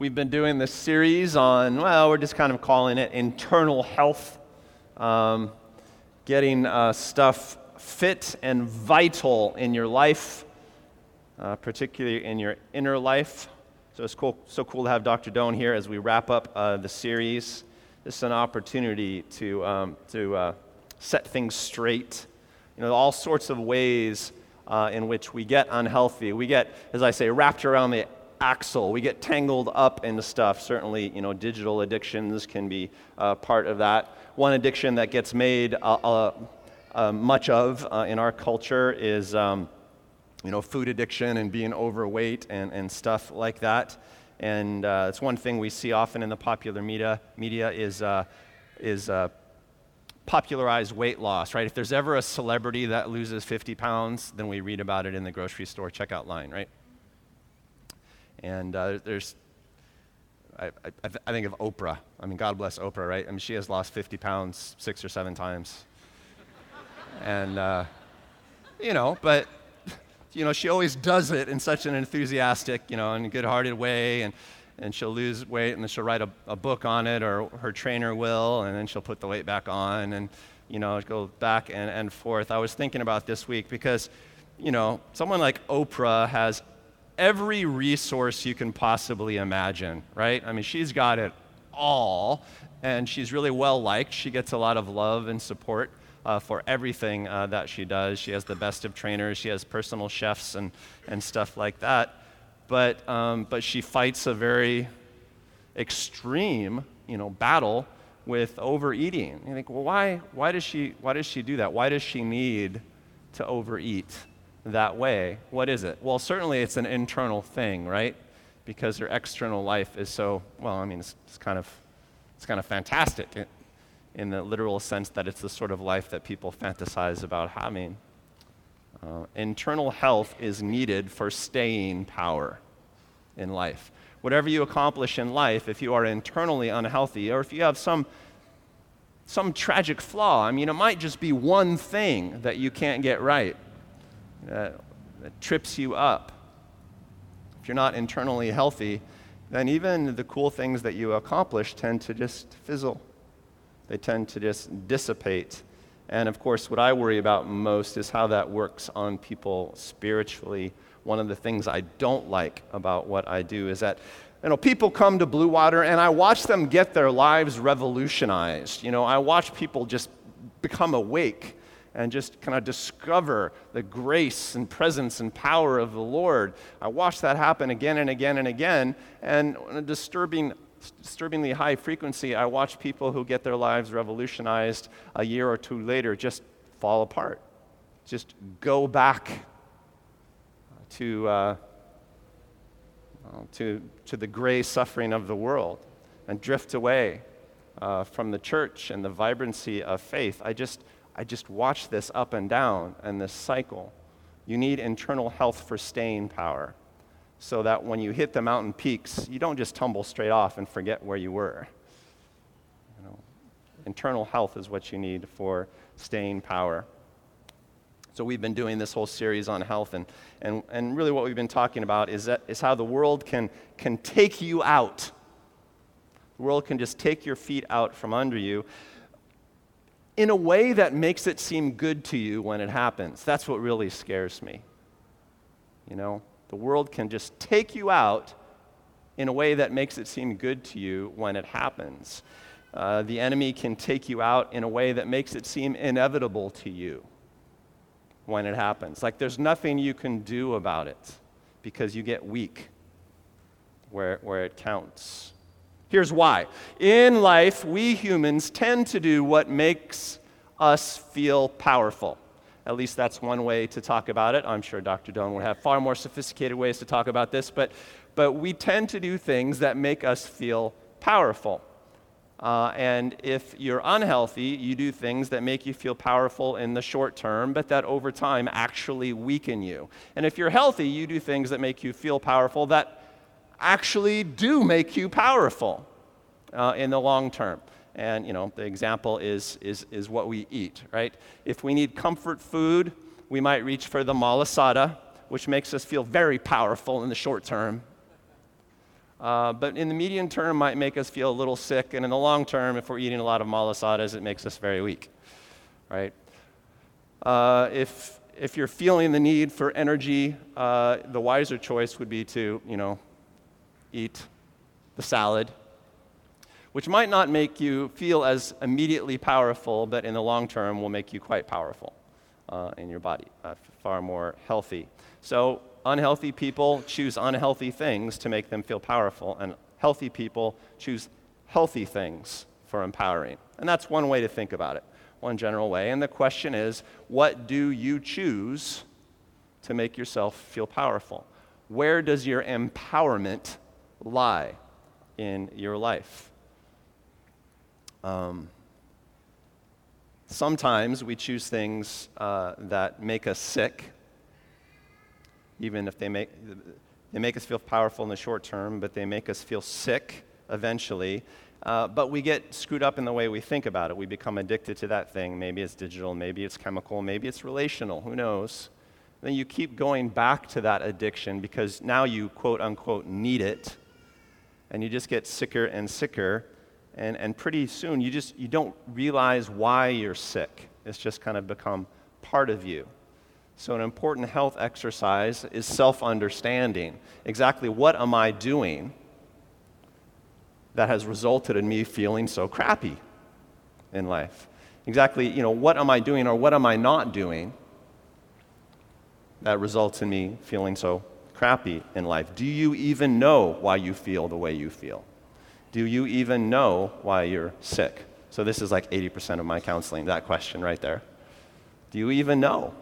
We've been doing this series on, well, we're just kind of calling it internal health, um, getting uh, stuff fit and vital in your life, uh, particularly in your inner life. So it's cool, so cool to have Dr. Doan here as we wrap up uh, the series. This is an opportunity to, um, to uh, set things straight. You know, all sorts of ways uh, in which we get unhealthy. We get, as I say, wrapped around the axle. We get tangled up into stuff. Certainly, you know, digital addictions can be uh, part of that. One addiction that gets made uh, uh, uh much of uh, in our culture is, um, you know, food addiction and being overweight and, and stuff like that. And uh, it's one thing we see often in the popular media, media is, is popularized weight loss, right? If there's ever a celebrity that loses 50 pounds, then we read about it in the grocery store checkout line, right? And uh, there's, I, I, I, think of Oprah. I mean, God bless Oprah, right? I mean, she has lost 50 pounds six or seven times. and, uh, you know, but, you know, she always does it in such an enthusiastic, you know, and good hearted way. And, and she'll lose weight and then she'll write a, a book on it or her trainer will and then she'll put the weight back on and, you know, go back and, and forth. I was thinking about this week because, you know, someone like Oprah has every resource you can possibly imagine, right? I mean, she's got it all, and she's really well liked. She gets a lot of love and support uh, for everything uh, that she does. She has the best of trainers, she has personal chefs and, and stuff like that. But, um, but she fights a very extreme you know, battle with overeating. You think, well, why, why, does she, why does she do that? Why does she need to overeat? That way, what is it? Well, certainly it's an internal thing, right? Because your external life is so, well, I mean, it's, it's kind of it's kind of fantastic in the literal sense that it's the sort of life that people fantasize about having. Uh, internal health is needed for staying power in life. Whatever you accomplish in life, if you are internally unhealthy or if you have some some tragic flaw, I mean, it might just be one thing that you can't get right that, that trips you up. If you're not internally healthy, then even the cool things that you accomplish tend to just fizzle. They tend to just dissipate. And of course, what I worry about most is how that works on people spiritually. One of the things I don't like about what I do is that you know, people come to Blue Water and I watch them get their lives revolutionized. You know, I watch people just become awake and just kind of discover the grace and presence and power of the Lord. I watch that happen again and again and again, and on a disturbing, disturbingly high frequency, I watch people who get their lives revolutionized a year or two later just fall apart, just go back to, uh, to, to the gray suffering of the world and drift away uh, from the church and the vibrancy of faith. I just I just watch this up and down and this cycle. You need internal health for staying power so that when you hit the mountain peaks, you don't just tumble straight off and forget where you were. You know, internal health is what you need for staying power. So we've been doing this whole series on health, and, and, and really what we've been talking about is, that, is how the world can, can take you out. The world can just take your feet out from under you in a way that makes it seem good to you when it happens. That's what really scares me. You know, the world can just take you out in a way that makes it seem good to you when it happens. Uh, the enemy can take you out in a way that makes it seem inevitable to you when it happens. Like there's nothing you can do about it because you get weak where, where it counts. Here's why. In life, we humans tend to do what makes us feel powerful. At least that's one way to talk about it. I'm sure Dr. Doan would have far more sophisticated ways to talk about this, but, but we tend to do things that make us feel powerful. Uh, and if you're unhealthy, you do things that make you feel powerful in the short term, but that over time actually weaken you. And if you're healthy, you do things that make you feel powerful that actually do make you powerful uh, in the long term. And, you know, the example is, is, is what we eat, right? If we need comfort food, we might reach for the malasada, which makes us feel very powerful in the short term. Uh, but in the medium term, might make us feel a little sick. And in the long term, if we're eating a lot of malasadas, it makes us very weak, right? Uh, if, if you're feeling the need for energy, uh, the wiser choice would be to, you know, eat the salad, which might not make you feel as immediately powerful, but in the long term will make you quite powerful uh, in your body, uh, far more healthy. So unhealthy people choose unhealthy things to make them feel powerful, and healthy people choose healthy things for empowering. And that's one way to think about it, one general way. And the question is what do you choose to make yourself feel powerful? Where does your empowerment lie in your life? Um, sometimes we choose things uh, that make us sick even if they make, they make us feel powerful in the short term, but they make us feel sick eventually. Uh, but we get screwed up in the way we think about it. We become addicted to that thing. Maybe it's digital, maybe it's chemical, maybe it's relational, who knows? Then you keep going back to that addiction because now you quote unquote need it, and you just get sicker and sicker. And, and pretty soon you just you don't realize why you're sick. It's just kind of become part of you. So, an important health exercise is self understanding. Exactly what am I doing that has resulted in me feeling so crappy in life? Exactly, you know, what am I doing or what am I not doing that results in me feeling so crappy in life? Do you even know why you feel the way you feel? Do you even know why you're sick? So, this is like 80% of my counseling, that question right there. Do you even know?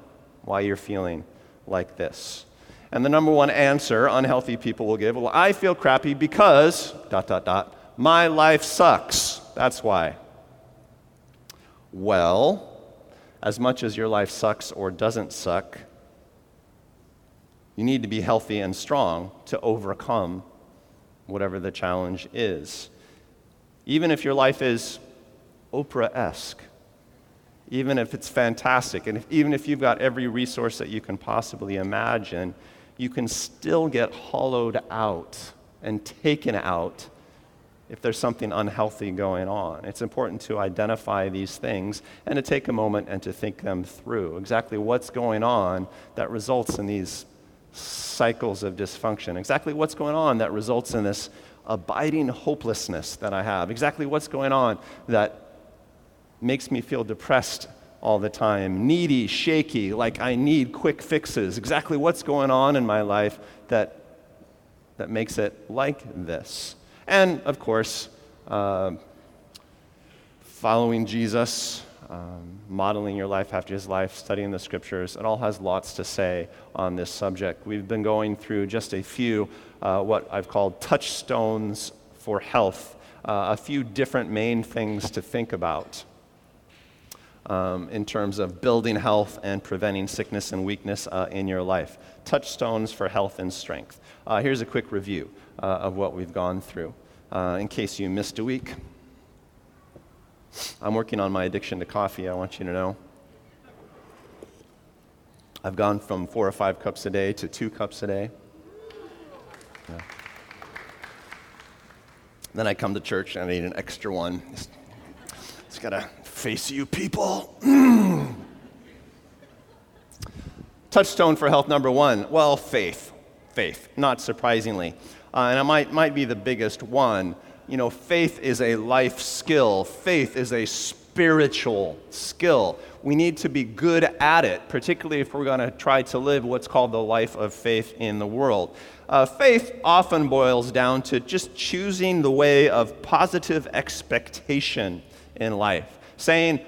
why you're feeling like this. And the number one answer unhealthy people will give well, I feel crappy because, dot, dot, dot, my life sucks. That's why. Well, as much as your life sucks or doesn't suck, you need to be healthy and strong to overcome whatever the challenge is. Even if your life is Oprah esque, even if it's fantastic, and if, even if you've got every resource that you can possibly imagine, you can still get hollowed out and taken out if there's something unhealthy going on. It's important to identify these things and to take a moment and to think them through. Exactly what's going on that results in these cycles of dysfunction? Exactly what's going on that results in this abiding hopelessness that I have? Exactly what's going on that makes me feel depressed all the time, needy, shaky, like I need quick fixes. Exactly what's going on in my life that, that makes it like this. And of course, uh, following Jesus, um, modeling your life after his life, studying the scriptures, it all has lots to say on this subject. We've been going through just a few, uh, what I've called touchstones for health, uh, a few different main things to think about um, in terms of building health and preventing sickness and weakness uh, in your life. Touchstones for health and strength. Uh, here's a quick review uh, of what we've gone through uh, in case you missed a week. I'm working on my addiction to coffee, I want you to know. I've gone from four or five cups a day to two cups a day. Yeah. Then I come to church and I need an extra one. It's, it's gotta face you people. Touchstone for health number one well, faith. Faith, not surprisingly. Uh, and it might, might be the biggest one. You know, faith is a life skill, faith is a spiritual skill. We need to be good at it, particularly if we're going to try to live what's called the life of faith in the world. Uh, faith often boils down to just choosing the way of positive expectation in life saying,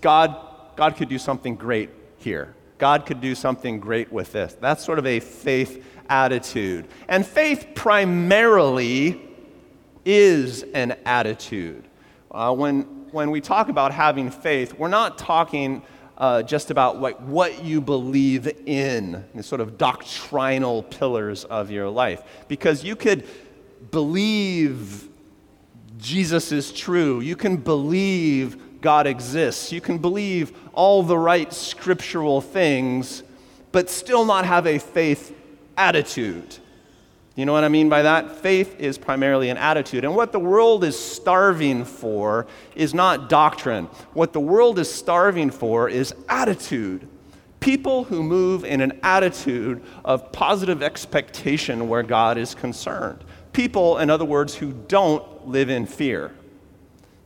God, God could do something great here. God could do something great with this. That's sort of a faith attitude. And faith primarily is an attitude. Uh, when, when we talk about having faith, we're not talking uh, just about like, what you believe in, the sort of doctrinal pillars of your life. Because you could believe Jesus is true, you can believe God exists. You can believe all the right scriptural things, but still not have a faith attitude. You know what I mean by that? Faith is primarily an attitude. And what the world is starving for is not doctrine. What the world is starving for is attitude. People who move in an attitude of positive expectation where God is concerned. People, in other words, who don't live in fear.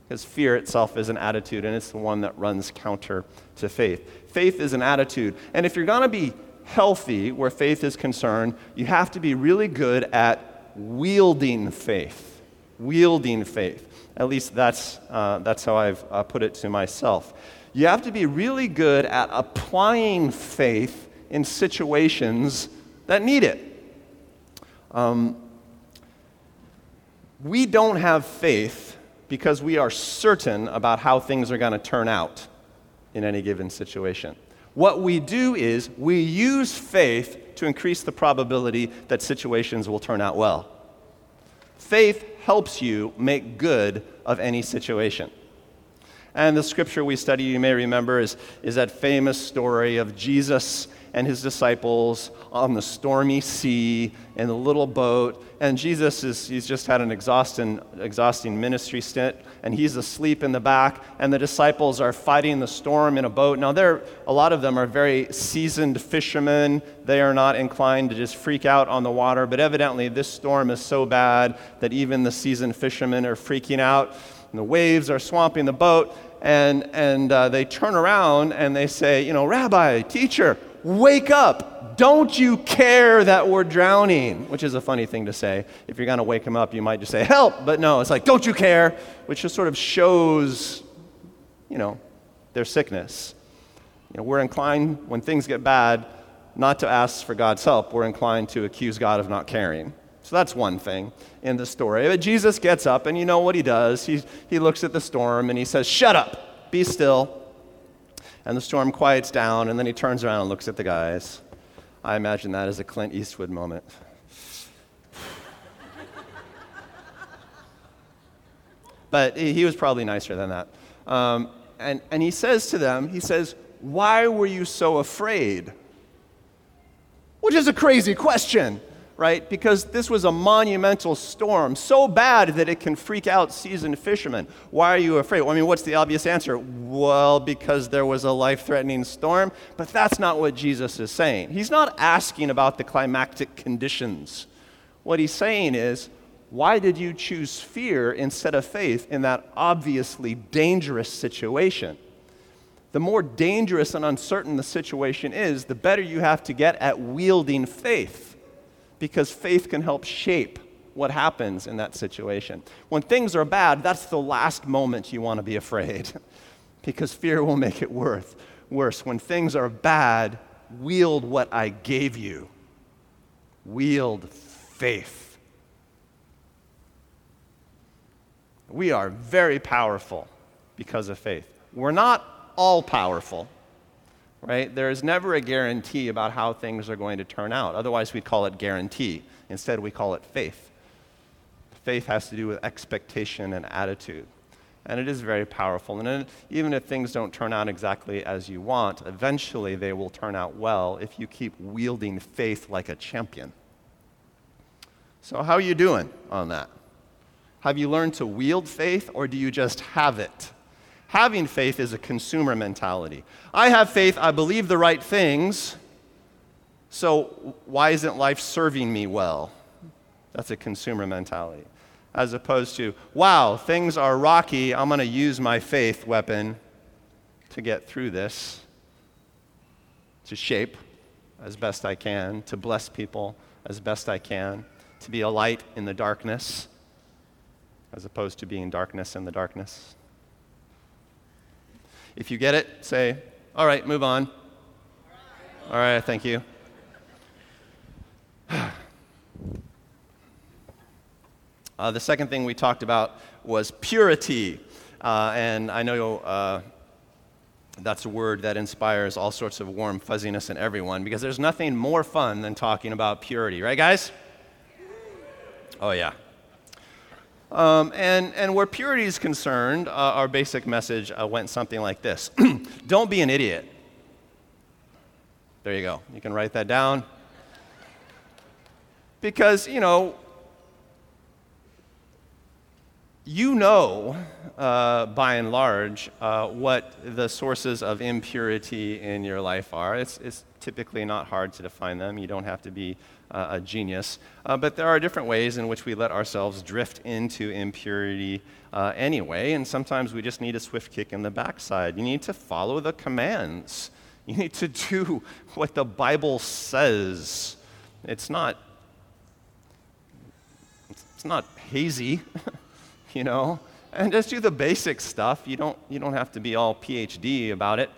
Because fear itself is an attitude, and it's the one that runs counter to faith. Faith is an attitude. And if you're going to be healthy where faith is concerned, you have to be really good at wielding faith. Wielding faith. At least that's, uh, that's how I've uh, put it to myself. You have to be really good at applying faith in situations that need it. Um, we don't have faith because we are certain about how things are going to turn out in any given situation. What we do is we use faith to increase the probability that situations will turn out well. Faith helps you make good of any situation. And the scripture we study, you may remember, is, is that famous story of Jesus and his disciples on the stormy sea in the little boat. And Jesus is, he's just had an exhausting, exhausting ministry stint, and he's asleep in the back, and the disciples are fighting the storm in a boat. Now, there, a lot of them are very seasoned fishermen. They are not inclined to just freak out on the water, but evidently, this storm is so bad that even the seasoned fishermen are freaking out. And the waves are swamping the boat, and, and uh, they turn around and they say, You know, Rabbi, teacher, Wake up. Don't you care that we're drowning? Which is a funny thing to say. If you're going to wake him up, you might just say, Help. But no, it's like, Don't you care? Which just sort of shows, you know, their sickness. You know, we're inclined, when things get bad, not to ask for God's help. We're inclined to accuse God of not caring. So that's one thing in the story. But Jesus gets up, and you know what he does? He, he looks at the storm and he says, Shut up, be still and the storm quiets down, and then he turns around and looks at the guys. I imagine that as a Clint Eastwood moment. but he was probably nicer than that. Um, and, and he says to them, he says, Why were you so afraid? Which is a crazy question right? Because this was a monumental storm, so bad that it can freak out seasoned fishermen. Why are you afraid? Well, I mean, what's the obvious answer? Well, because there was a life threatening storm. But that's not what Jesus is saying. He's not asking about the climactic conditions. What he's saying is, why did you choose fear instead of faith in that obviously dangerous situation? The more dangerous and uncertain the situation is, the better you have to get at wielding faith because faith can help shape what happens in that situation. When things are bad, that's the last moment you want to be afraid because fear will make it worth, worse. When things are bad, wield what I gave you. Wield faith. We are very powerful because of faith. We're not all powerful right? There is never a guarantee about how things are going to turn out. Otherwise, we'd call it guarantee. Instead, we call it faith. Faith has to do with expectation and attitude. And it is very powerful. And even if things don't turn out exactly as you want, eventually they will turn out well if you keep wielding faith like a champion. So, how are you doing on that? Have you learned to wield faith, or do you just have it? Having faith is a consumer mentality. I have faith, I believe the right things, so why isn't life serving me well? That's a consumer mentality. As opposed to, wow, things are rocky, I'm going to use my faith weapon to get through this, to shape as best I can, to bless people as best I can, to be a light in the darkness, as opposed to being darkness in the darkness. If you get it, say, all right, move on. All right, thank you. Uh, the second thing we talked about was purity. Uh, and I know uh, that's a word that inspires all sorts of warm fuzziness in everyone because there's nothing more fun than talking about purity, right, guys? Oh, yeah. Um, and, and where purity is concerned, uh, our basic message uh, went something like this Don't be an idiot. There you go. You can write that down. because, you know, you know, uh, by and large, uh, what the sources of impurity in your life are. It's, it's, typically not hard to define them. You don't have to be uh, a genius. Uh, but there are different ways in which we let ourselves drift into impurity uh, anyway, and sometimes we just need a swift kick in the backside. You need to follow the commands, you need to do what the Bible says. It's not. It's not hazy. you know? And just do the basic stuff. You don't, you don't have to be all PhD about it.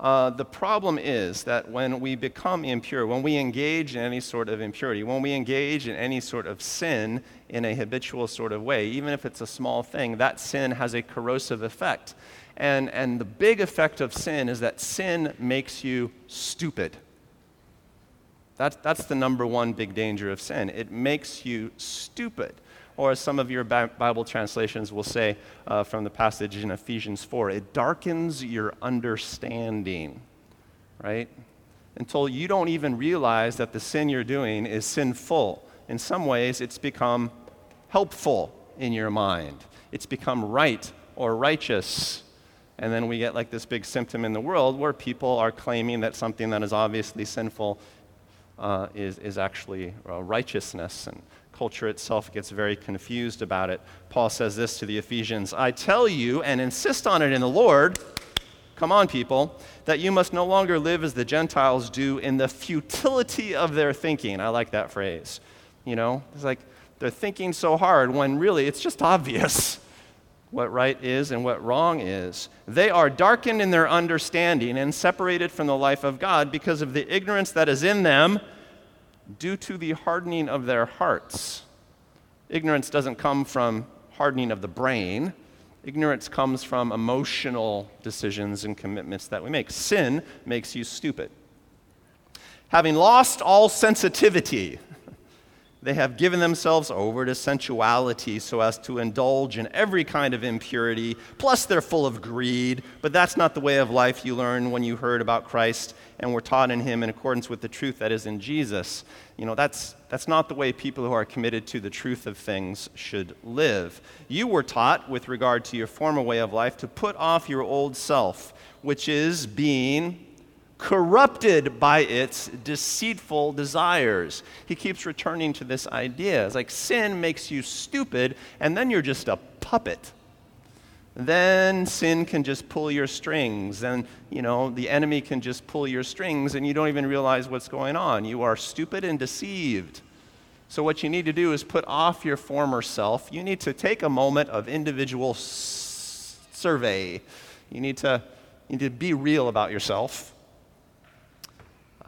Uh, the problem is that when we become impure, when we engage in any sort of impurity, when we engage in any sort of sin in a habitual sort of way, even if it's a small thing, that sin has a corrosive effect. And, and the big effect of sin is that sin makes you stupid. That's, that's the number one big danger of sin. It makes you stupid or as some of your Bible translations will say uh, from the passage in Ephesians 4, it darkens your understanding, right? Until you don't even realize that the sin you're doing is sinful. In some ways, it's become helpful in your mind, it's become right or righteous. And then we get like this big symptom in the world where people are claiming that something that is obviously sinful uh, is, is actually uh, righteousness. And culture itself gets very confused about it. Paul says this to the Ephesians I tell you and insist on it in the Lord, come on, people, that you must no longer live as the Gentiles do in the futility of their thinking. I like that phrase. You know, it's like they're thinking so hard when really it's just obvious what right is and what wrong is. They are darkened in their understanding and separated from the life of God because of the ignorance that is in them due to the hardening of their hearts. Ignorance doesn't come from hardening of the brain. Ignorance comes from emotional decisions and commitments that we make. Sin makes you stupid. Having lost all sensitivity, they have given themselves over to sensuality so as to indulge in every kind of impurity. Plus, they're full of greed. But that's not the way of life you learn when you heard about Christ and were taught in Him in accordance with the truth that is in Jesus. You know, that's, that's not the way people who are committed to the truth of things should live. You were taught, with regard to your former way of life, to put off your old self, which is being corrupted by its deceitful desires. He keeps returning to this idea. It's like sin makes you stupid, and then you're just a puppet. Then sin can just pull your strings, and you know, the enemy can just pull your strings, and you don't even realize what's going on. You are stupid and deceived. So, what you need to do is put off your former self. You need to take a moment of individual s- survey. You need to, you need to be real about yourself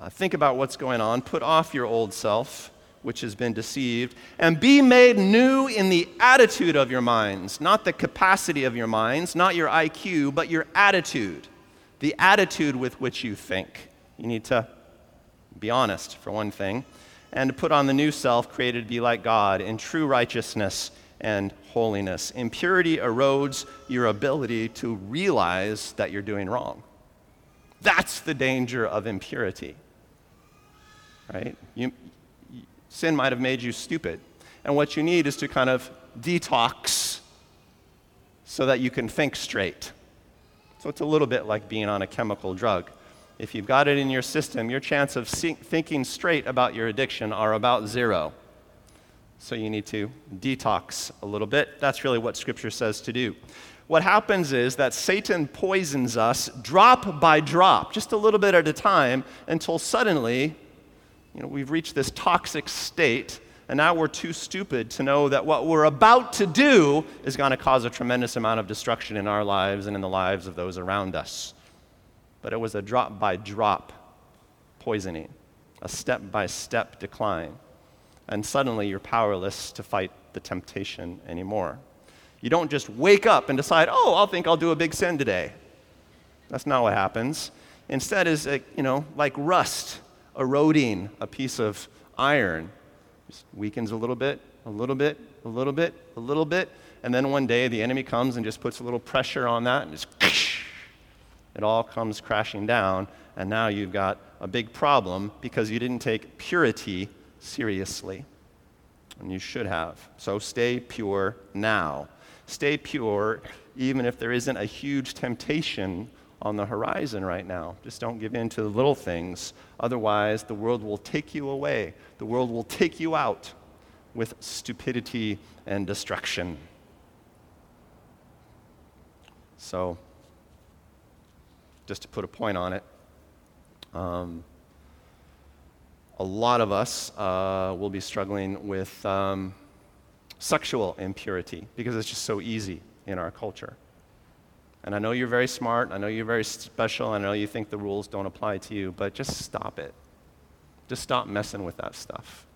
uh, think about what's going on. Put off your old self, which has been deceived, and be made new in the attitude of your minds, not the capacity of your minds, not your IQ, but your attitude, the attitude with which you think. You need to be honest, for one thing, and to put on the new self created to be like God in true righteousness and holiness. Impurity erodes your ability to realize that you're doing wrong. That's the danger of impurity right? You, sin might have made you stupid. And what you need is to kind of detox so that you can think straight. So it's a little bit like being on a chemical drug. If you've got it in your system, your chance of thinking straight about your addiction are about zero. So you need to detox a little bit. That's really what Scripture says to do. What happens is that Satan poisons us drop by drop, just a little bit at a time, until suddenly you know, we've reached this toxic state, and now we're too stupid to know that what we're about to do is going to cause a tremendous amount of destruction in our lives and in the lives of those around us. But it was a drop by drop poisoning, a step by step decline. And suddenly you're powerless to fight the temptation anymore. You don't just wake up and decide, oh, I'll think I'll do a big sin today. That's not what happens. Instead, is you know like rust eroding a piece of iron. Just weakens a little bit, a little bit, a little bit, a little bit, and then one day the enemy comes and just puts a little pressure on that and just it all comes crashing down, and now you've got a big problem because you didn't take purity seriously. And you should have. So stay pure now. Stay pure even if there isn't a huge temptation on the horizon right now. Just don't give in to the little things. Otherwise, the world will take you away, the world will take you out with stupidity and destruction. So, just to put a point on it, um, a lot of us uh, will be struggling with um, sexual impurity because it's just so easy in our culture. And I know you're very smart, I know you're very special, I know you think the rules don't apply to you, but just stop it. Just stop messing with that stuff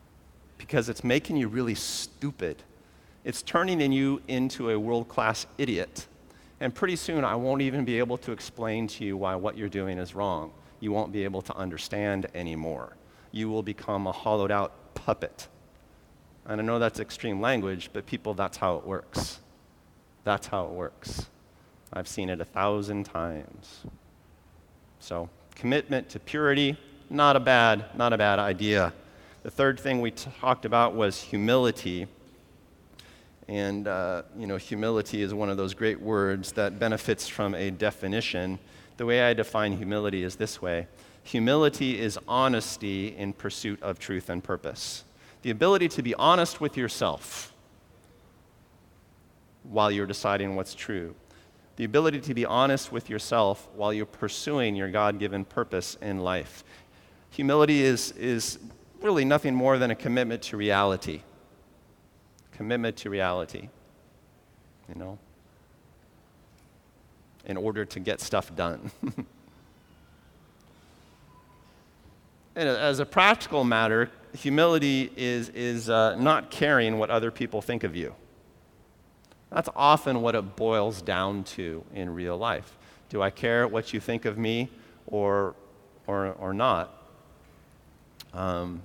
because it's making you really stupid. It's turning in you into a world class idiot. And pretty soon, I won't even be able to explain to you why what you're doing is wrong. You won't be able to understand anymore. You will become a hollowed out puppet. And I know that's extreme language, but people, that's how it works. That's how it works. I've seen it a thousand times. So, commitment to purity, not a bad, not a bad idea. The third thing we talked about was humility. And, uh, you know, humility is one of those great words that benefits from a definition. The way I define humility is this way humility is honesty in pursuit of truth and purpose. The ability to be honest with yourself while you're deciding what's true. The ability to be honest with yourself while you're pursuing your God given purpose in life. Humility is, is really nothing more than a commitment to reality. Commitment to reality. You know? In order to get stuff done. and as a practical matter, humility is, is uh, not caring what other people think of you. That's often what it boils down to in real life. Do I care what you think of me or, or, or not? Um,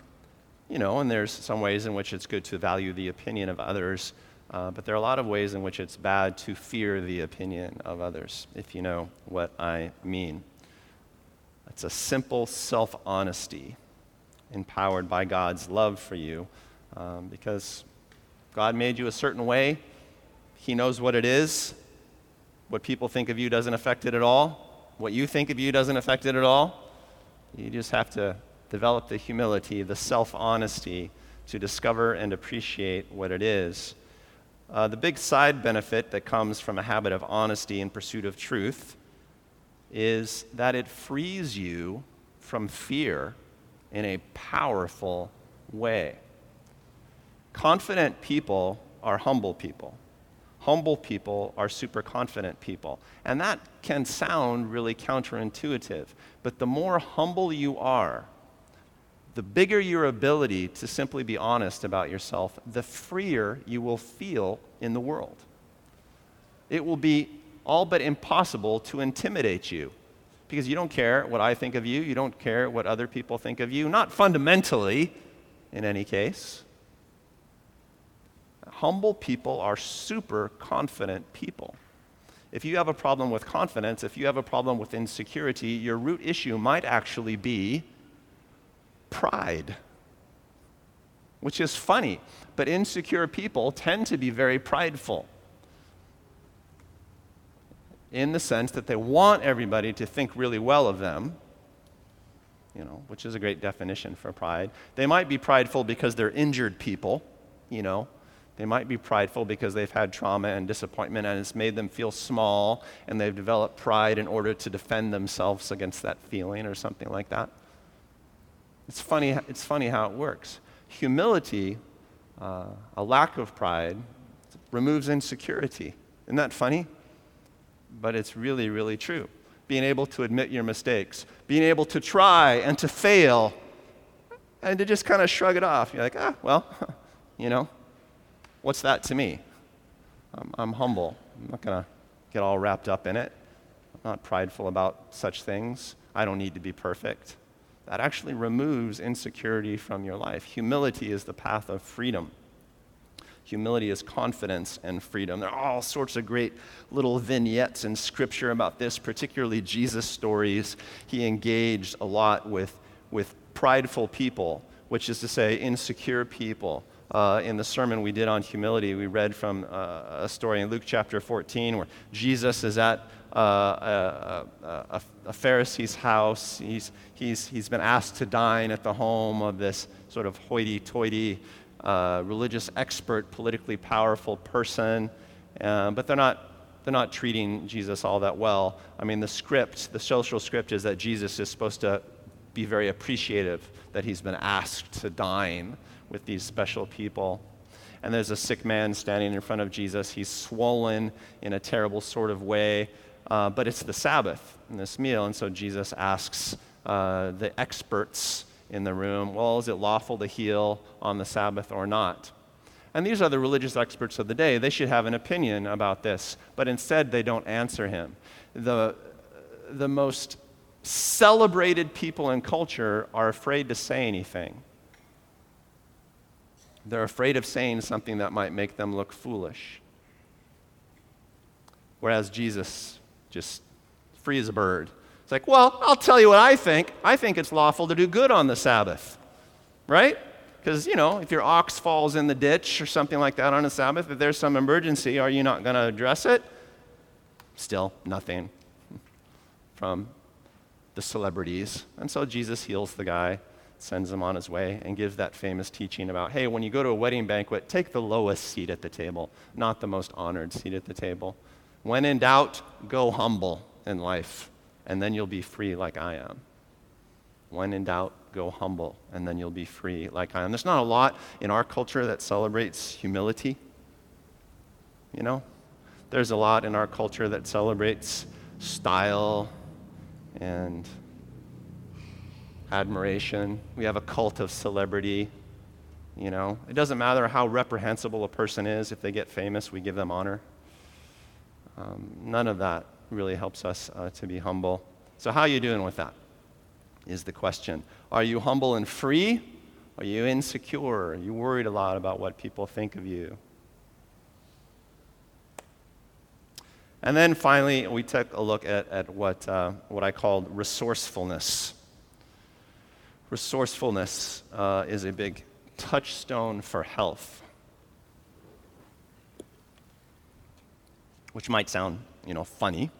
you know, and there's some ways in which it's good to value the opinion of others, uh, but there are a lot of ways in which it's bad to fear the opinion of others, if you know what I mean. It's a simple self honesty empowered by God's love for you um, because God made you a certain way. He knows what it is. What people think of you doesn't affect it at all. What you think of you doesn't affect it at all. You just have to develop the humility, the self honesty to discover and appreciate what it is. Uh, the big side benefit that comes from a habit of honesty in pursuit of truth is that it frees you from fear in a powerful way. Confident people are humble people. Humble people are super confident people. And that can sound really counterintuitive. But the more humble you are, the bigger your ability to simply be honest about yourself, the freer you will feel in the world. It will be all but impossible to intimidate you because you don't care what I think of you, you don't care what other people think of you, not fundamentally, in any case. Humble people are super confident people. If you have a problem with confidence, if you have a problem with insecurity, your root issue might actually be pride, which is funny. But insecure people tend to be very prideful in the sense that they want everybody to think really well of them, you know, which is a great definition for pride. They might be prideful because they're injured people, you know. They might be prideful because they've had trauma and disappointment and it's made them feel small and they've developed pride in order to defend themselves against that feeling or something like that. It's funny, it's funny how it works. Humility, uh, a lack of pride, removes insecurity. Isn't that funny? But it's really, really true. Being able to admit your mistakes, being able to try and to fail, and to just kind of shrug it off. You're like, ah, well, you know, what's that to me? I'm, I'm humble. I'm not going to get all wrapped up in it. I'm not prideful about such things. I don't need to be perfect that actually removes insecurity from your life. Humility is the path of freedom. Humility is confidence and freedom. There are all sorts of great little vignettes in Scripture about this, particularly Jesus' stories. He engaged a lot with, with prideful people which is to say, insecure people. Uh, in the sermon we did on humility, we read from uh, a story in Luke chapter 14 where Jesus is at uh, a, a, a, Pharisee's house. He's, he's, he's been asked to dine at the home of this sort of hoity toity uh, religious expert, politically powerful person, uh, but they're not. They're not treating Jesus all that well. I mean, the script, the social script, is that Jesus is supposed to be very appreciative that he's been asked to dine with these special people. And there's a sick man standing in front of Jesus. He's swollen in a terrible sort of way, uh, but it's the Sabbath in this meal. And so Jesus asks uh, the experts in the room, well, is it lawful to heal on the Sabbath or not? And these are the religious experts of the day. They should have an opinion about this, but instead they don't answer him. The, the most celebrated people in culture are afraid to say anything. They're afraid of saying something that might make them look foolish. Whereas Jesus just free as a bird it's like, well, I'll tell you what I think. I think it's lawful to do good on the Sabbath, right? Because, you know, if your ox falls in the ditch or something like that on a Sabbath, if there's some emergency, are you not going to address it? Still, nothing from the celebrities. And so Jesus heals the guy, sends him on his way, and gives that famous teaching about hey, when you go to a wedding banquet, take the lowest seat at the table, not the most honored seat at the table. When in doubt, go humble in life and then you'll be free like I am. When in doubt, go humble, and then you'll be free like I am. There's not a lot in our culture that celebrates humility. You know? There's a lot in our culture that celebrates style and admiration. We have a cult of celebrity. You know, it doesn't matter how reprehensible a person is, if they get famous, we give them honor. Um, none of that really helps us uh, to be humble. So, how are you doing with that? Is the question. Are you humble and free? Are you insecure? Are you worried a lot about what people think of you? And then finally, we took a look at, at what, uh, what I called resourcefulness. Resourcefulness uh, is a big touchstone for health, which might sound, you know, funny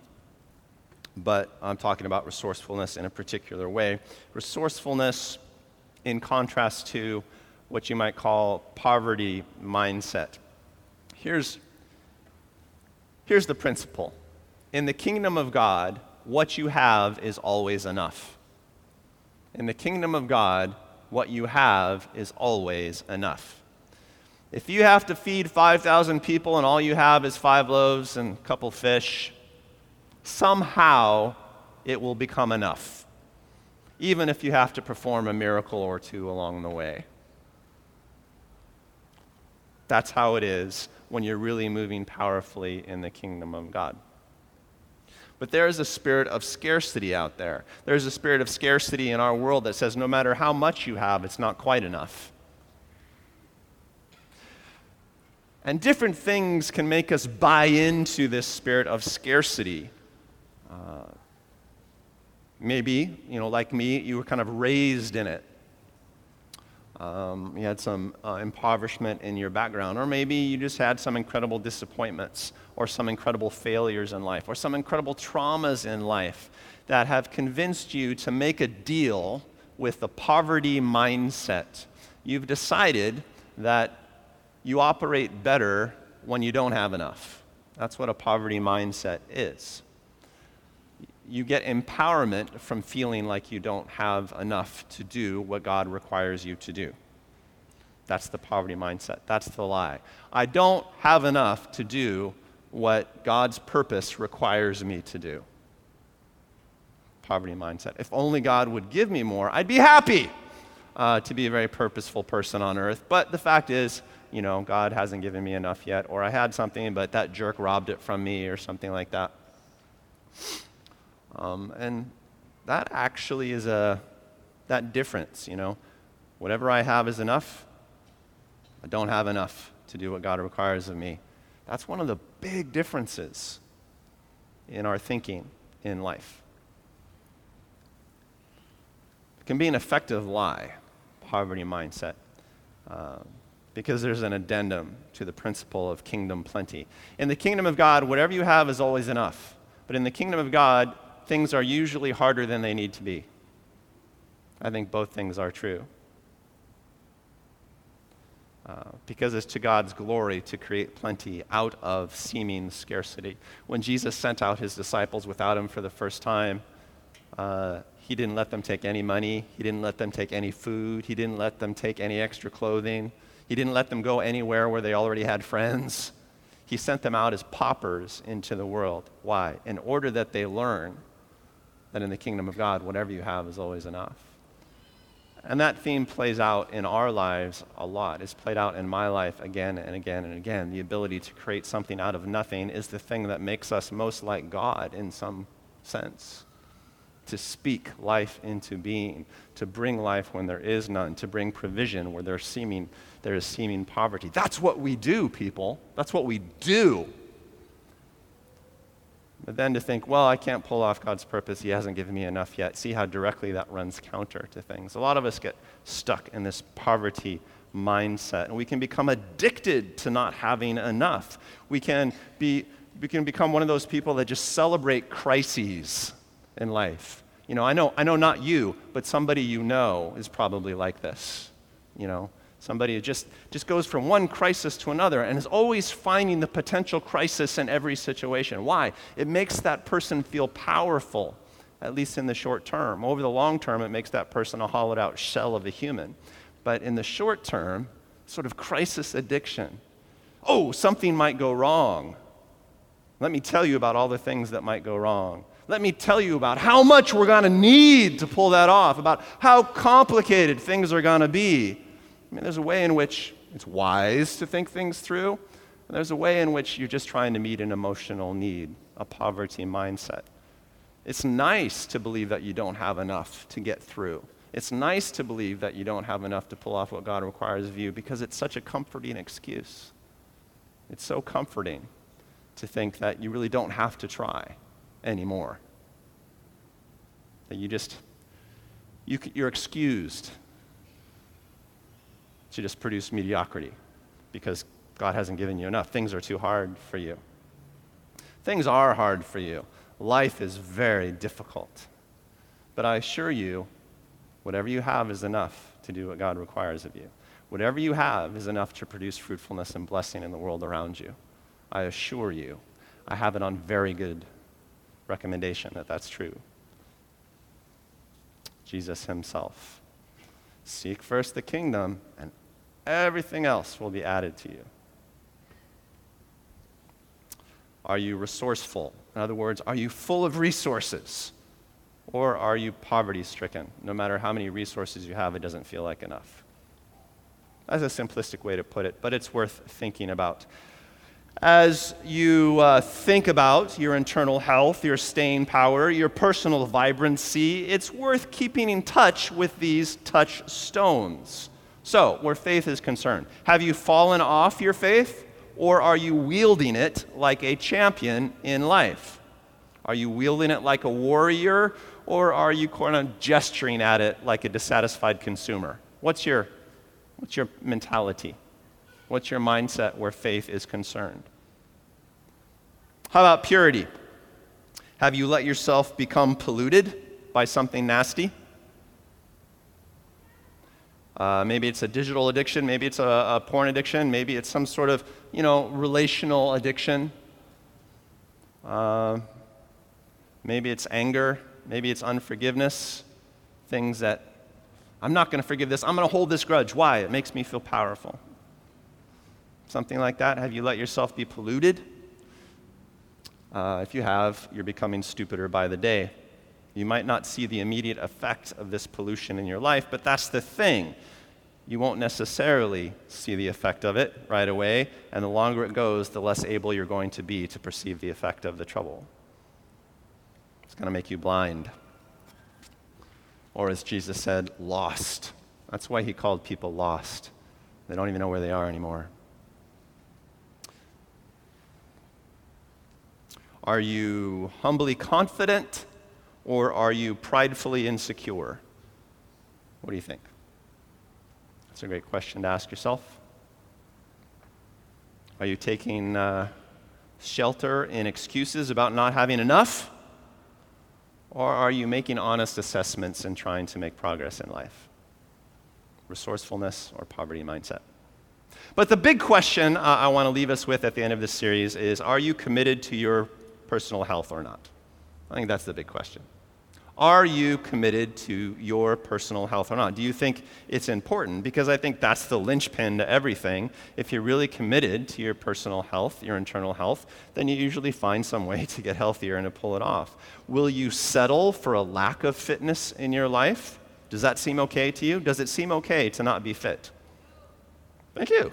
but I'm talking about resourcefulness in a particular way. Resourcefulness, in contrast to what you might call poverty mindset. Here's, here's the principle in the kingdom of God, what you have is always enough. In the kingdom of God, what you have is always enough. If you have to feed 5,000 people and all you have is five loaves and a couple fish, somehow it will become enough, even if you have to perform a miracle or two along the way. That's how it is when you're really moving powerfully in the kingdom of God. But there is a spirit of scarcity out there. There's a spirit of scarcity in our world that says no matter how much you have, it's not quite enough. And different things can make us buy into this spirit of scarcity. Uh, maybe, you know, like me, you were kind of raised in it. Um, you had some uh, impoverishment in your background, or maybe you just had some incredible disappointments, or some incredible failures in life, or some incredible traumas in life that have convinced you to make a deal with the poverty mindset. You've decided that you operate better when you don't have enough. That's what a poverty mindset is you get empowerment from feeling like you don't have enough to do what God requires you to do. That's the poverty mindset. That's the lie. I don't have enough to do what God's purpose requires me to do. Poverty mindset. If only God would give me more, I'd be happy uh, to be a very purposeful person on earth. But the fact is, you know, God hasn't given me enough yet, or I had something, but that jerk robbed it from me, or something like that. Um, and that actually is a that difference, you know. Whatever I have is enough. I don't have enough to do what God requires of me. That's one of the big differences in our thinking in life. It can be an effective lie. poverty mindset. Uh, because there's an addendum to the principle of kingdom plenty. In the kingdom of God, whatever you have is always enough. But in the kingdom of God, things are usually harder than they need to be. I think both things are true. Uh, because it's to God's glory to create plenty out of seeming scarcity. When Jesus sent out his disciples without him for the first time, uh, he didn't let them take any money, he didn't let them take any food, he didn't let them take any extra clothing, he didn't let them go anywhere where they already had friends. He sent them out as paupers into the world. Why? In order that they learn that in the kingdom of God, whatever you have is always enough. And that theme plays out in our lives a lot. It's played out in my life again and again and again. The ability to create something out of nothing is the thing that makes us most like God in some sense. To speak life into being, to bring life when there is none, to bring provision where there, seeming, there is seeming poverty. That's what we do, people. That's what we do. But then to think, well, I can't pull off God's purpose. He hasn't given me enough yet. See how directly that runs counter to things. A lot of us get stuck in this poverty mindset, and we can become addicted to not having enough. We can, be, we can become one of those people that just celebrate crises in life. You know, I know, I know not you, but somebody you know is probably like this. You know, Somebody who just, just goes from one crisis to another and is always finding the potential crisis in every situation. Why? It makes that person feel powerful, at least in the short term. Over the long term, it makes that person a hollowed out shell of a human. But in the short term, sort of crisis addiction. Oh, something might go wrong. Let me tell you about all the things that might go wrong. Let me tell you about how much we're going to need to pull that off, about how complicated things are going to be. I mean, there's a way in which it's wise to think things through, and there's a way in which you're just trying to meet an emotional need, a poverty mindset. It's nice to believe that you don't have enough to get through. It's nice to believe that you don't have enough to pull off what God requires of you because it's such a comforting excuse. It's so comforting to think that you really don't have to try anymore. That you just, you, you're excused to just produce mediocrity because God hasn't given you enough. Things are too hard for you. Things are hard for you. Life is very difficult. But I assure you, whatever you have is enough to do what God requires of you. Whatever you have is enough to produce fruitfulness and blessing in the world around you. I assure you, I have it on very good recommendation that that's true. Jesus himself. Seek first the kingdom, and Everything else will be added to you. Are you resourceful? In other words, are you full of resources? Or are you poverty stricken? No matter how many resources you have, it doesn't feel like enough. That's a simplistic way to put it, but it's worth thinking about. As you uh, think about your internal health, your staying power, your personal vibrancy, it's worth keeping in touch with these touchstones. So, where faith is concerned, have you fallen off your faith or are you wielding it like a champion in life? Are you wielding it like a warrior or are you kind of gesturing at it like a dissatisfied consumer? What's your, what's your mentality? What's your mindset where faith is concerned? How about purity? Have you let yourself become polluted by something nasty? Uh, maybe it's a digital addiction, maybe it's a, a, porn addiction, maybe it's some sort of, you know, relational addiction. Uh, maybe it's anger, maybe it's unforgiveness, things that I'm not going to forgive this, I'm going to hold this grudge. Why? It makes me feel powerful. Something like that. Have you let yourself be polluted? Uh, if you have, you're becoming stupider by the day. You might not see the immediate effect of this pollution in your life, but that's the thing you won't necessarily see the effect of it right away, and the longer it goes, the less able you're going to be to perceive the effect of the trouble. It's going to make you blind. Or, as Jesus said, lost. That's why he called people lost. They don't even know where they are anymore. Are you humbly confident or are you pridefully insecure? What do you think? That's a great question to ask yourself. Are you taking uh, shelter in excuses about not having enough? Or are you making honest assessments and trying to make progress in life? Resourcefulness or poverty mindset? But the big question uh, I want to leave us with at the end of this series is Are you committed to your personal health or not? I think that's the big question. Are you committed to your personal health or not? Do you think it's important? Because I think that's the linchpin to everything. If you're really committed to your personal health, your internal health, then you usually find some way to get healthier and to pull it off. Will you settle for a lack of fitness in your life? Does that seem okay to you? Does it seem okay to not be fit? Thank you.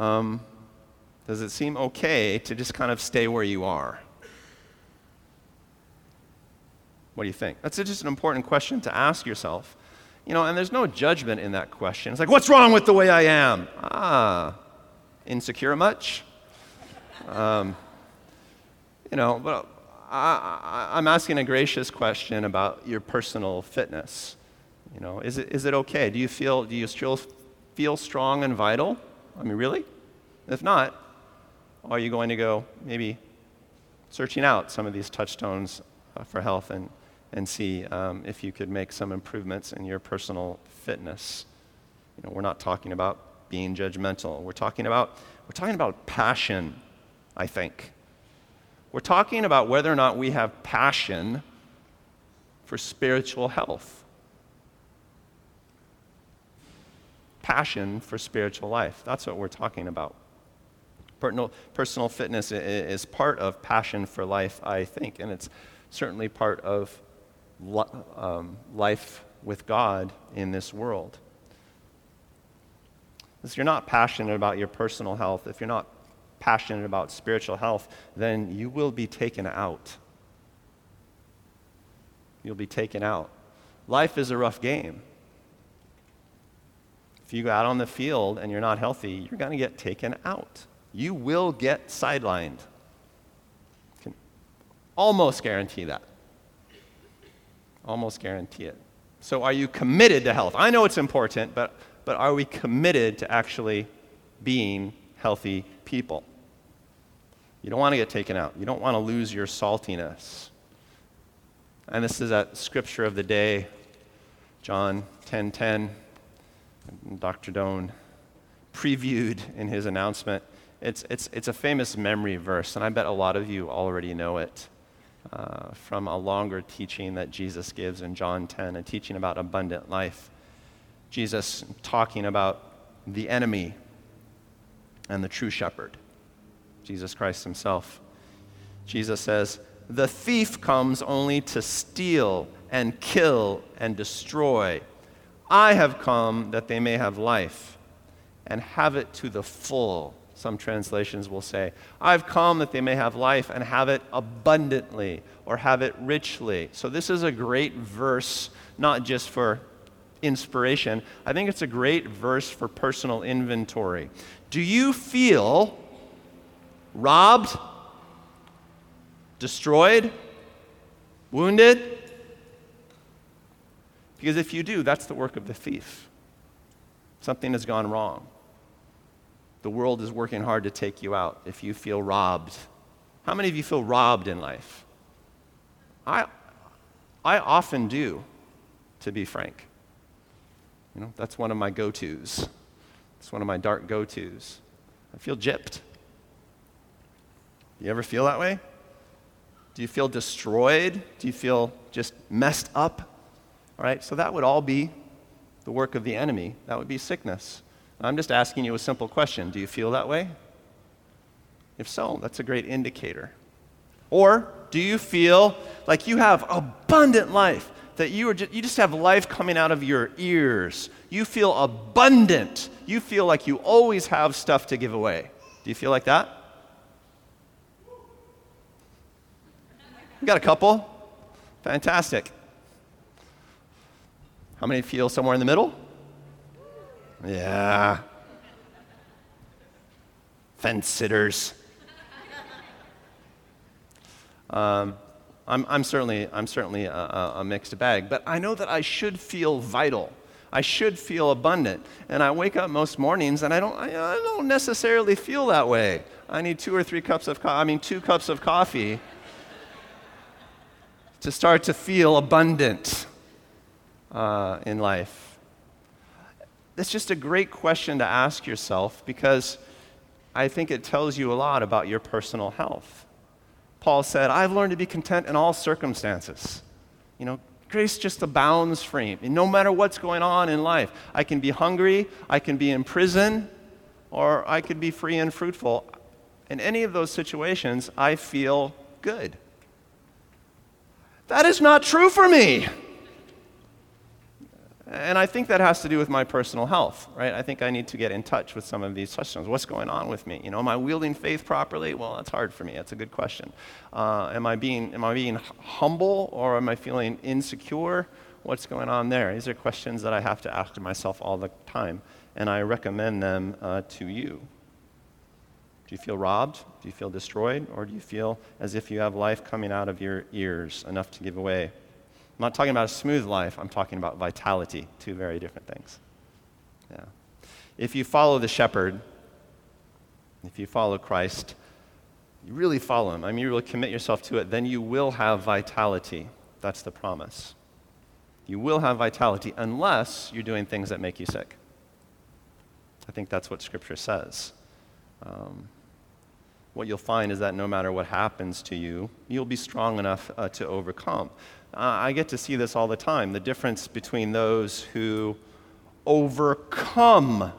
Um, does it seem okay to just kind of stay where you are? What do you think? That's just an important question to ask yourself. You know, and there's no judgment in that question. It's like, what's wrong with the way I am? Ah, insecure much? Um, you know, but I, am asking a gracious question about your personal fitness. You know, is it, is it okay? Do you feel, do you still feel strong and vital? I mean, really? If not, are you going to go maybe searching out some of these touchstones uh, for health and and see um, if you could make some improvements in your personal fitness. You know, we're not talking about being judgmental. We're talking about we're talking about passion, I think. We're talking about whether or not we have passion for spiritual health. Passion for spiritual life. That's what we're talking about. Personal, fitness is part of passion for life, I think, and it's certainly part of um, life with God in this world. If you're not passionate about your personal health, if you're not passionate about spiritual health, then you will be taken out. You'll be taken out. Life is a rough game. If you go out on the field and you're not healthy, you're going to get taken out. You will get sidelined. Can almost guarantee that. Almost guarantee it. So, are you committed to health? I know it's important, but, but are we committed to actually being healthy people? You don't want to get taken out. You don't want to lose your saltiness. And this is a scripture of the day, John 10:10. 10, 10, Dr. Doan previewed in his announcement. It's, it's, it's a famous memory verse, and I bet a lot of you already know it uh, from a longer teaching that Jesus gives in John 10, a teaching about abundant life. Jesus talking about the enemy and the true shepherd, Jesus Christ himself. Jesus says, The thief comes only to steal and kill and destroy. I have come that they may have life and have it to the full. Some translations will say, I've come that they may have life and have it abundantly or have it richly. So, this is a great verse, not just for inspiration. I think it's a great verse for personal inventory. Do you feel robbed, destroyed, wounded? Because if you do, that's the work of the thief. Something has gone wrong. The world is working hard to take you out if you feel robbed. How many of you feel robbed in life? I, I often do, to be frank. You know, that's one of my go tos. It's one of my dark go tos. I feel gypped. Do you ever feel that way? Do you feel destroyed? Do you feel just messed up? All right, so that would all be the work of the enemy. That would be sickness. I'm just asking you a simple question Do you feel that way? If so, that's a great indicator. Or do you feel like you have abundant life? That you, are just, you just have life coming out of your ears. You feel abundant. You feel like you always have stuff to give away. Do you feel like that? You got a couple? Fantastic. How many feel somewhere in the middle? Yeah. Fence sitters. Um, I'm, I'm certainly, I'm certainly a, a mixed bag, but I know that I should feel vital. I should feel abundant. And I wake up most mornings and I don't, I, I don't necessarily feel that way. I need two or three cups of coffee, I mean, two cups of coffee to start to feel abundant uh, in life. That's just a great question to ask yourself because I think it tells you a lot about your personal health. Paul said, I've learned to be content in all circumstances. You know, grace just abounds for me. No matter what's going on in life, I can be hungry, I can be in prison, or I could be free and fruitful. In any of those situations, I feel good. That is not true for me. And I think that has to do with my personal health, right? I think I need to get in touch with some of these questions. What's going on with me? You know, am I wielding faith properly? Well, that's hard for me. That's a good question. Uh, am, I being, am I being humble or am I feeling insecure? What's going on there? These are questions that I have to ask myself all the time, and I recommend them uh, to you. Do you feel robbed? Do you feel destroyed? Or do you feel as if you have life coming out of your ears, enough to give away? I'm not talking about a smooth life, I'm talking about vitality, two very different things. Yeah. If you follow the shepherd, if you follow Christ, you really follow him, I mean, you really commit yourself to it, then you will have vitality. That's the promise. You will have vitality unless you're doing things that make you sick. I think that's what Scripture says. Um, what you'll find is that no matter what happens to you, you'll be strong enough uh, to overcome. I get to see this all the time the difference between those who overcome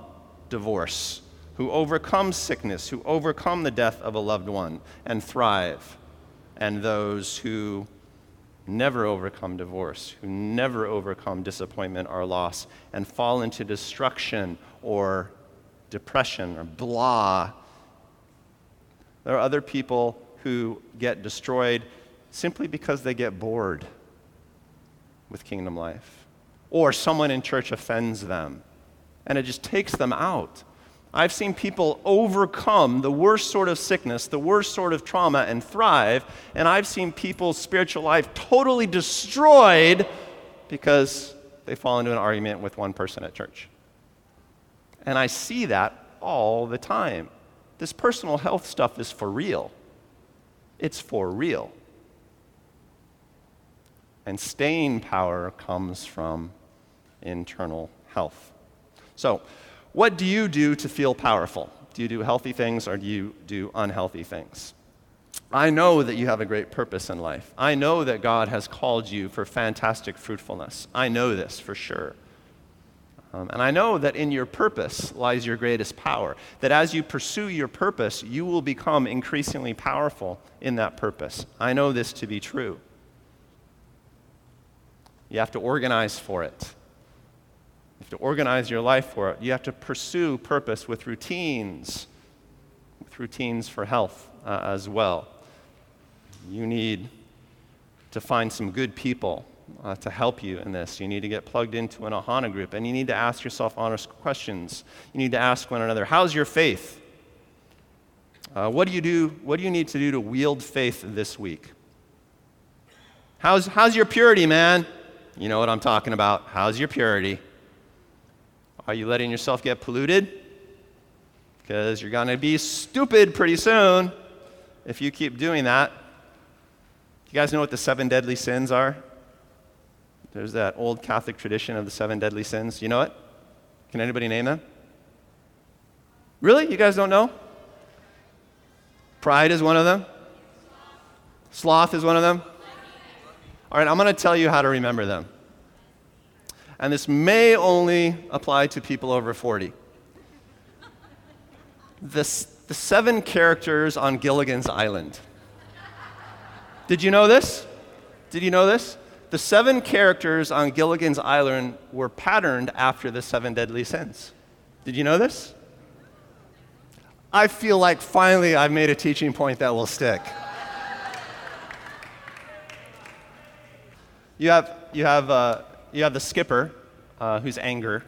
divorce, who overcome sickness, who overcome the death of a loved one and thrive, and those who never overcome divorce, who never overcome disappointment or loss, and fall into destruction or depression or blah. There are other people who get destroyed simply because they get bored with kingdom life. Or someone in church offends them, and it just takes them out. I've seen people overcome the worst sort of sickness, the worst sort of trauma, and thrive. And I've seen people's spiritual life totally destroyed because they fall into an argument with one person at church. And I see that all the time. This personal health stuff is for real. It's for real. And staying power comes from internal health. So, what do you do to feel powerful? Do you do healthy things or do you do unhealthy things? I know that you have a great purpose in life. I know that God has called you for fantastic fruitfulness. I know this for sure. Um, and I know that in your purpose lies your greatest power. That as you pursue your purpose, you will become increasingly powerful in that purpose. I know this to be true. You have to organize for it. You have to organize your life for it. You have to pursue purpose with routines, with routines for health uh, as well. You need to find some good people uh, to help you in this. You need to get plugged into an Ohana group, and you need to ask yourself honest questions. You need to ask one another, How's your faith? Uh, what do you do? What do you need to do to wield faith this week? How's, how's your purity, man? You know what I'm talking about. How's your purity? Are you letting yourself get polluted? Because you're going to be stupid pretty soon if you keep doing that. You guys know what the seven deadly sins are? There's that old Catholic tradition of the seven deadly sins. You know it? Can anybody name them? Really? You guys don't know? Pride is one of them. Sloth is one of them. All right, I'm going to tell you how to remember them. And this may only apply to people over 40. The, the seven characters on Gilligan's Island. Did you know this? Did you know this? The seven characters on Gilligan's Island were patterned after the seven deadly sins. Did you know this? I feel like finally I've made a teaching point that will stick. You have, you have, uh, you have the skipper, uh, who's anger.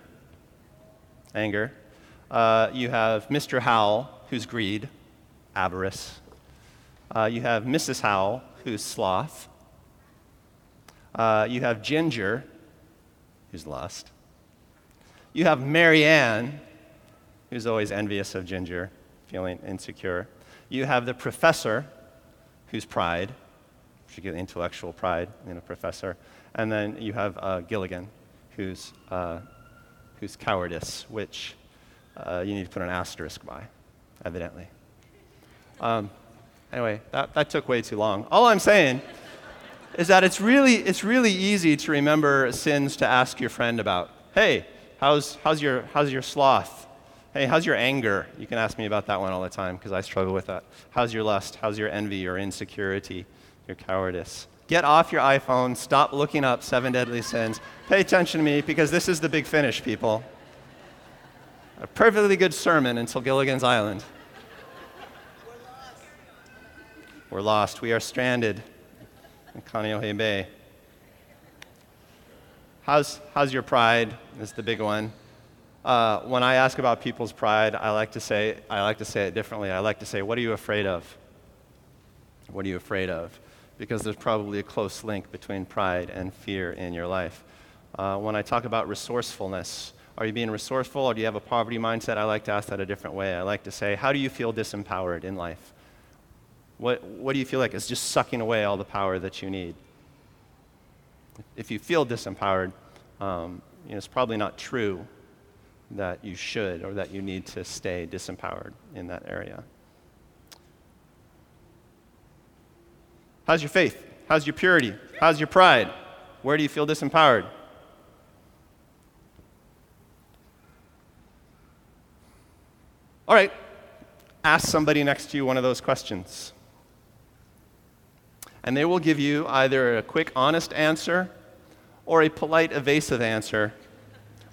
Anger. Uh, you have Mr. Howell, who's greed, avarice. Uh, you have Mrs. Howell, who's sloth, Uh, you have Ginger, who's lust. You have Mary Ann, who's always envious of Ginger, feeling insecure. You have the professor, who's pride, particularly intellectual pride in a professor. And then you have uh, Gilligan, who's, uh, who's cowardice, which uh, you need to put an asterisk by, evidently. Um, anyway, that, that took way too long. All I'm saying is that it's really, it's really easy to remember sins to ask your friend about. Hey, how's, how's, your, how's your sloth? Hey, how's your anger? You can ask me about that one all the time because I struggle with that. How's your lust? How's your envy, your insecurity, your cowardice? Get off your iPhone, stop looking up seven deadly sins. Pay attention to me because this is the big finish, people. A perfectly good sermon until Gilligan's Island. We're lost. We are stranded in Kaneohe Bay. How's, how's your pride? Is the big one. Uh, when I ask about people's pride, I like to say I like to say it differently. I like to say, "What are you afraid of?" What are you afraid of? Because there's probably a close link between pride and fear in your life. Uh, when I talk about resourcefulness, are you being resourceful or do you have a poverty mindset? I like to ask that a different way. I like to say, "How do you feel disempowered in life?" What, what do you feel like is just sucking away all the power that you need? If you feel disempowered, um, you know, it's probably not true that you should or that you need to stay disempowered in that area. How's your faith? How's your purity? How's your pride? Where do you feel disempowered? All right, ask somebody next to you one of those questions and they will give you either a quick, honest answer or a polite, evasive answer.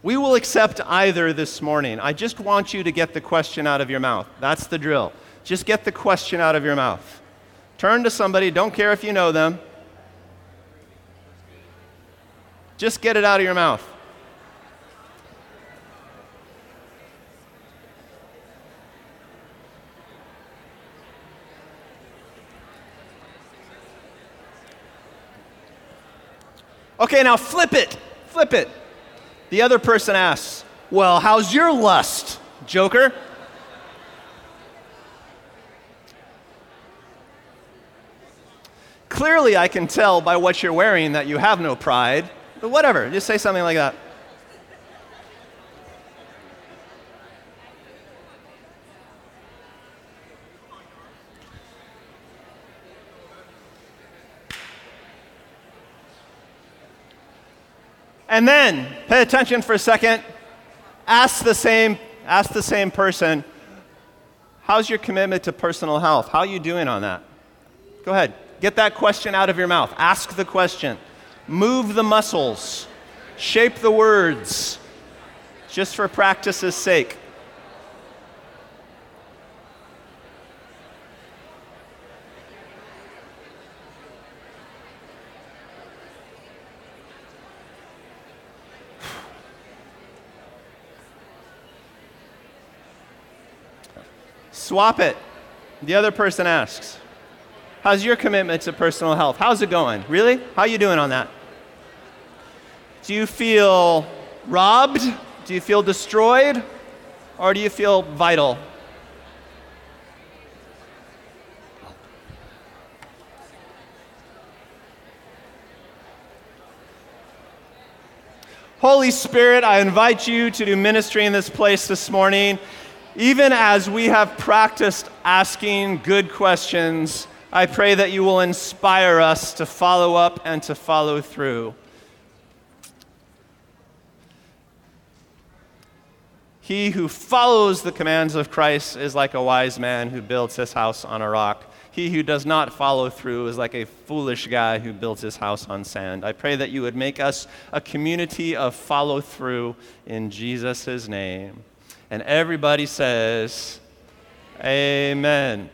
We will accept either this morning. I just want you to get the question out of your mouth. That's the drill. Just get the question out of your mouth. Turn to somebody, don't care if you know them. Just get it out of your mouth. Okay, now flip it. Flip it. The other person asks, Well, how's your lust, Joker? Clearly, I can tell by what you're wearing that you have no pride. But whatever, just say something like that. And then, pay attention for a second. Ask the same, ask the same person, how's your commitment to personal health? How are you doing on that? Go ahead. Get that question out of your mouth. Ask the question. Move the muscles. Shape the words. Just for practice's sake. Swap it. The other person asks, How's your commitment to personal health? How's it going? Really? How are you doing on that? Do you feel robbed? Do you feel destroyed? Or do you feel vital? Holy Spirit, I invite you to do ministry in this place this morning. Even as we have practiced asking good questions, I pray that you will inspire us to follow up and to follow through. He who follows the commands of Christ is like a wise man who builds his house on a rock. He who does not follow through is like a foolish guy who builds his house on sand. I pray that you would make us a community of follow through in Jesus' name. And everybody says, Amen.